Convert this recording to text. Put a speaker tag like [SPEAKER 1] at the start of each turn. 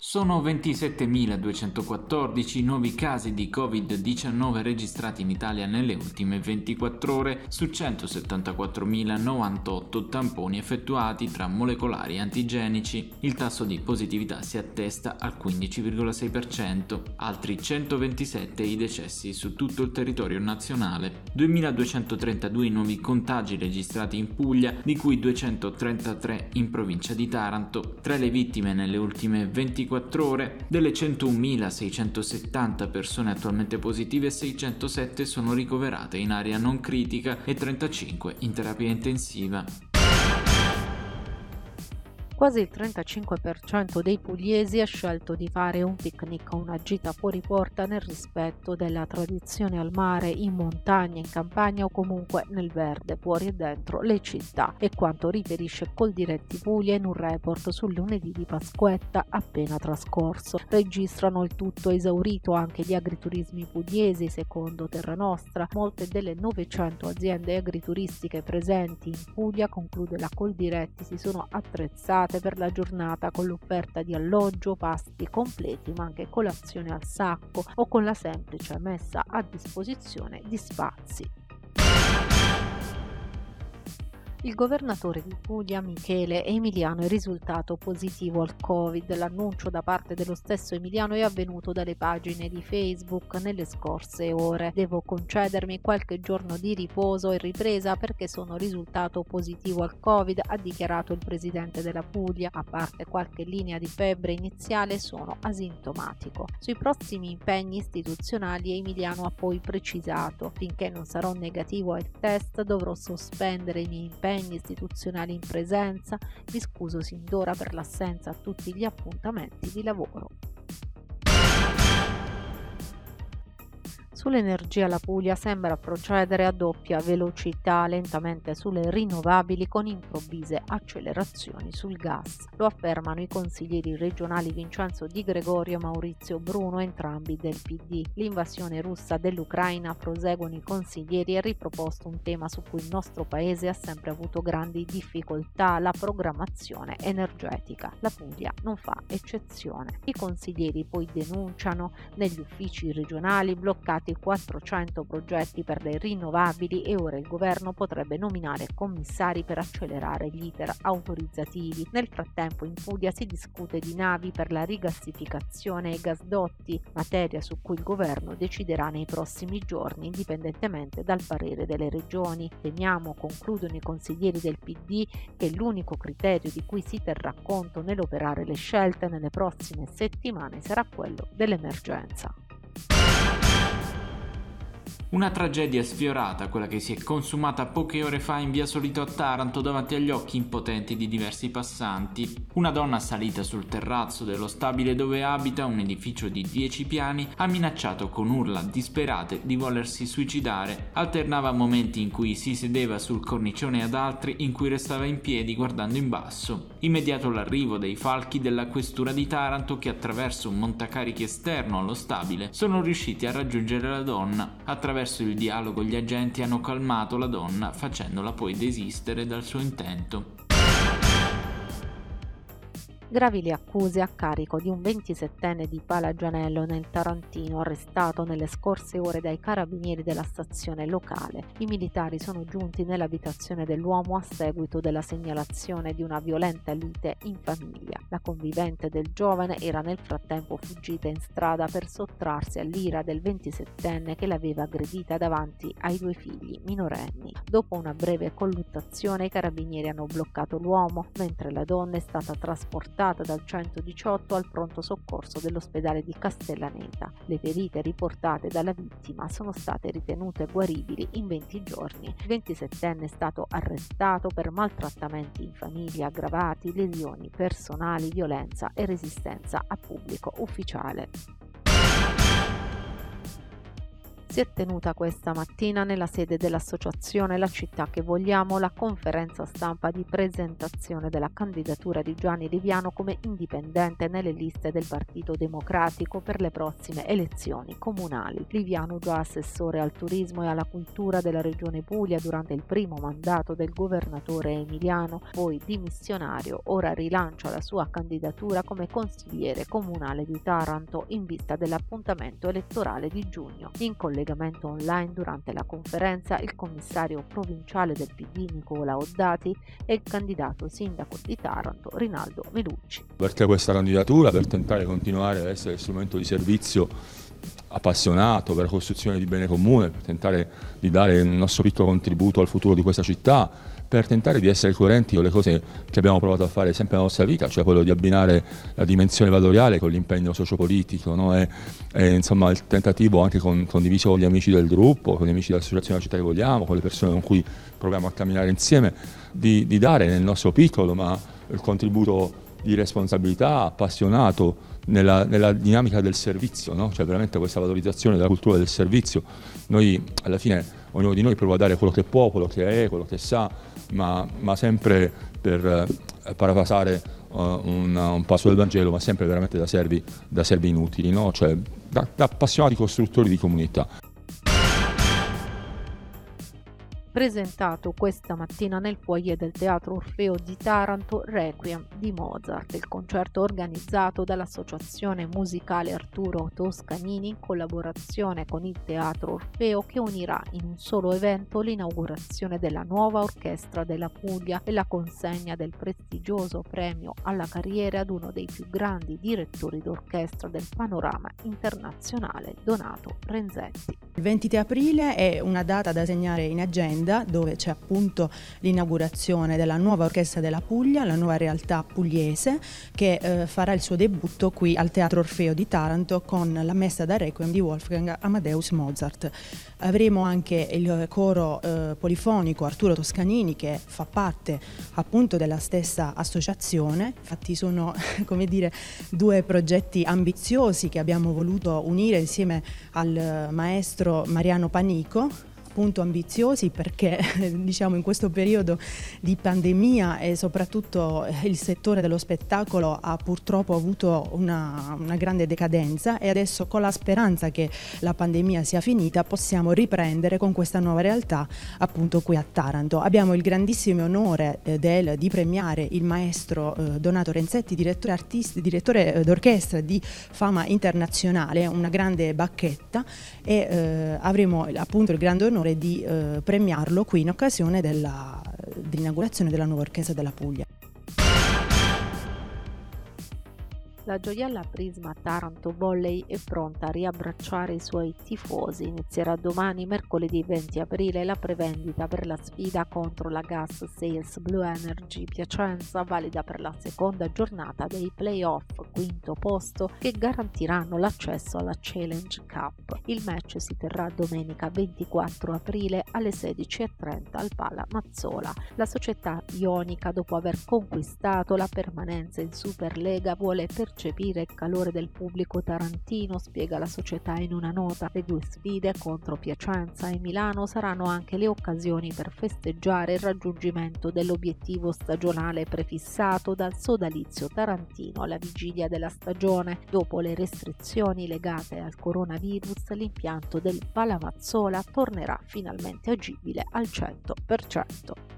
[SPEAKER 1] Sono 27.214 nuovi casi di Covid-19 registrati in Italia nelle ultime 24 ore su 174.098 tamponi effettuati tra molecolari antigenici. Il tasso di positività si attesta al 15,6%, altri 127 i decessi su tutto il territorio nazionale. 2.232 nuovi contagi registrati in Puglia, di cui 233 in provincia di Taranto. Tra le vittime nelle ultime 24 24 ore, delle 101.670 persone attualmente positive, 607 sono ricoverate in area non critica e 35 in terapia intensiva.
[SPEAKER 2] Quasi il 35% dei pugliesi ha scelto di fare un picnic o una gita fuori porta nel rispetto della tradizione al mare, in montagna, in campagna o comunque nel verde, fuori e dentro le città. E quanto riferisce Coldiretti Puglia in un report sul lunedì di Pasquetta appena trascorso. Registrano il tutto esaurito anche gli agriturismi pugliesi, secondo Terra Nostra. Molte delle 900 aziende agrituristiche presenti in Puglia, conclude la Coldiretti, si sono attrezzate preparate per la giornata con l'offerta di alloggio, pasti completi ma anche colazione al sacco o con la semplice messa a disposizione di spazi. Il governatore di Puglia, Michele Emiliano, è risultato positivo al Covid. L'annuncio da parte dello stesso Emiliano è avvenuto dalle pagine di Facebook nelle scorse ore. Devo concedermi qualche giorno di riposo e ripresa perché sono risultato positivo al Covid, ha dichiarato il presidente della Puglia. A parte qualche linea di febbre iniziale, sono asintomatico. Sui prossimi impegni istituzionali Emiliano ha poi precisato: finché non sarò negativo al test dovrò sospendere i miei impegni impegni istituzionali in presenza, mi scuso sin d'ora per l'assenza a tutti gli appuntamenti di lavoro. Sull'energia la Puglia sembra procedere a doppia velocità lentamente sulle rinnovabili con improvvise accelerazioni sul gas. Lo affermano i consiglieri regionali Vincenzo Di Gregorio e Maurizio Bruno, entrambi del PD. L'invasione russa dell'Ucraina, proseguono i consiglieri, ha riproposto un tema su cui il nostro paese ha sempre avuto grandi difficoltà, la programmazione energetica. La Puglia non fa eccezione. I consiglieri poi denunciano negli uffici regionali bloccati avviati 400 progetti per le rinnovabili e ora il governo potrebbe nominare commissari per accelerare gli iter autorizzativi. Nel frattempo in Puglia si discute di navi per la rigassificazione e gasdotti, materia su cui il governo deciderà nei prossimi giorni indipendentemente dal parere delle regioni. Temiamo, concludono i consiglieri del PD, che l'unico criterio di cui si terrà conto nell'operare le scelte nelle prossime settimane sarà quello dell'emergenza.
[SPEAKER 1] Una tragedia sfiorata, quella che si è consumata poche ore fa in via Solito a Taranto davanti agli occhi impotenti di diversi passanti. Una donna salita sul terrazzo dello stabile dove abita, un edificio di 10 piani, ha minacciato con urla disperate di volersi suicidare. Alternava momenti in cui si sedeva sul cornicione ad altri in cui restava in piedi guardando in basso. Immediato l'arrivo dei falchi della questura di Taranto che attraverso un montacarichi esterno allo stabile sono riusciti a raggiungere la donna attraverso Attraverso il dialogo gli agenti hanno calmato la donna facendola poi desistere dal suo intento.
[SPEAKER 2] Gravi le accuse a carico di un 27enne di Palagianello nel Tarantino arrestato nelle scorse ore dai carabinieri della stazione locale. I militari sono giunti nell'abitazione dell'uomo a seguito della segnalazione di una violenta lite in famiglia. La convivente del giovane era nel frattempo fuggita in strada per sottrarsi all'ira del 27enne che l'aveva aggredita davanti ai due figli minorenni. Dopo una breve colluttazione i carabinieri hanno bloccato l'uomo mentre la donna è stata trasportata portata dal 118 al pronto soccorso dell'ospedale di Castellaneta. Le ferite riportate dalla vittima sono state ritenute guaribili in 20 giorni. Il 27enne è stato arrestato per maltrattamenti in famiglia aggravati, lesioni personali, violenza e resistenza a pubblico ufficiale. Si è tenuta questa mattina nella sede dell'associazione La città che vogliamo la conferenza stampa di presentazione della candidatura di Gianni Liviano come indipendente nelle liste del Partito Democratico per le prossime elezioni comunali. Liviano già assessore al turismo e alla cultura della regione Puglia durante il primo mandato del governatore emiliano, poi dimissionario, ora rilancia la sua candidatura come consigliere comunale di Taranto in vista dell'appuntamento elettorale di giugno. In collegamento online durante la conferenza il commissario provinciale del PD Nicola Oddati e il candidato sindaco di Taranto Rinaldo Melucci.
[SPEAKER 3] Perché questa candidatura per tentare di continuare ad essere strumento di servizio appassionato per la costruzione di bene comune, per tentare di dare il nostro piccolo contributo al futuro di questa città, per tentare di essere coerenti con le cose che abbiamo provato a fare sempre nella nostra vita, cioè quello di abbinare la dimensione valoriale con l'impegno sociopolitico no? e, e, insomma il tentativo anche con, condiviso con gli amici del gruppo, con gli amici dell'associazione della città che vogliamo, con le persone con cui proviamo a camminare insieme, di, di dare nel nostro piccolo ma il contributo di responsabilità appassionato nella, nella dinamica del servizio, no? cioè veramente questa valorizzazione della cultura del servizio. Noi alla fine, ognuno di noi prova a dare quello che può, quello che è, quello che sa, ma, ma sempre per eh, parafrasare uh, un, un, passo del Vangelo, ma sempre veramente da servi, da servi inutili, no? cioè da, da appassionati costruttori di comunità.
[SPEAKER 2] Presentato questa mattina nel foyer del Teatro Orfeo di Taranto Requiem di Mozart, il concerto organizzato dall'Associazione Musicale Arturo Toscanini in collaborazione con il Teatro Orfeo che unirà in un solo evento l'inaugurazione della nuova orchestra della Puglia e la consegna del prestigioso premio alla carriera ad uno dei più grandi direttori d'orchestra del panorama internazionale, Donato Renzetti.
[SPEAKER 4] Il 23 aprile è una data da segnare in agenda Azienda dove c'è appunto l'inaugurazione della nuova orchestra della Puglia, la nuova realtà pugliese che eh, farà il suo debutto qui al Teatro Orfeo di Taranto con la messa da Requiem di Wolfgang Amadeus Mozart. Avremo anche il coro eh, polifonico Arturo Toscanini che fa parte appunto della stessa associazione, infatti sono come dire due progetti ambiziosi che abbiamo voluto unire insieme al maestro Mariano Panico appunto ambiziosi perché diciamo in questo periodo di pandemia e soprattutto il settore dello spettacolo ha purtroppo avuto una, una grande decadenza e adesso con la speranza che la pandemia sia finita possiamo riprendere con questa nuova realtà appunto qui a Taranto. Abbiamo il grandissimo onore eh, del, di premiare il maestro eh, Donato Renzetti, direttore, artisti, direttore eh, d'orchestra di fama internazionale, una grande bacchetta e eh, avremo appunto il grande onore di eh, premiarlo qui in occasione dell'inaugurazione della nuova orchestra della Puglia.
[SPEAKER 2] La gioiella Prisma Taranto Volley è pronta a riabbracciare i suoi tifosi. Inizierà domani, mercoledì 20 aprile, la prevendita per la sfida contro la Gas Sales Blue Energy Piacenza, valida per la seconda giornata dei playoff quinto posto che garantiranno l'accesso alla Challenge Cup. Il match si terrà domenica 24 aprile alle 16.30 al Pala Mazzola. La società ionica, dopo aver conquistato la permanenza in Superlega, vuole percepire percepire il calore del pubblico tarantino, spiega la società in una nota. Le due sfide contro Piacenza e Milano saranno anche le occasioni per festeggiare il raggiungimento dell'obiettivo stagionale prefissato dal sodalizio tarantino alla vigilia della stagione. Dopo le restrizioni legate al coronavirus, l'impianto del Palamazzola tornerà finalmente agibile al 100%.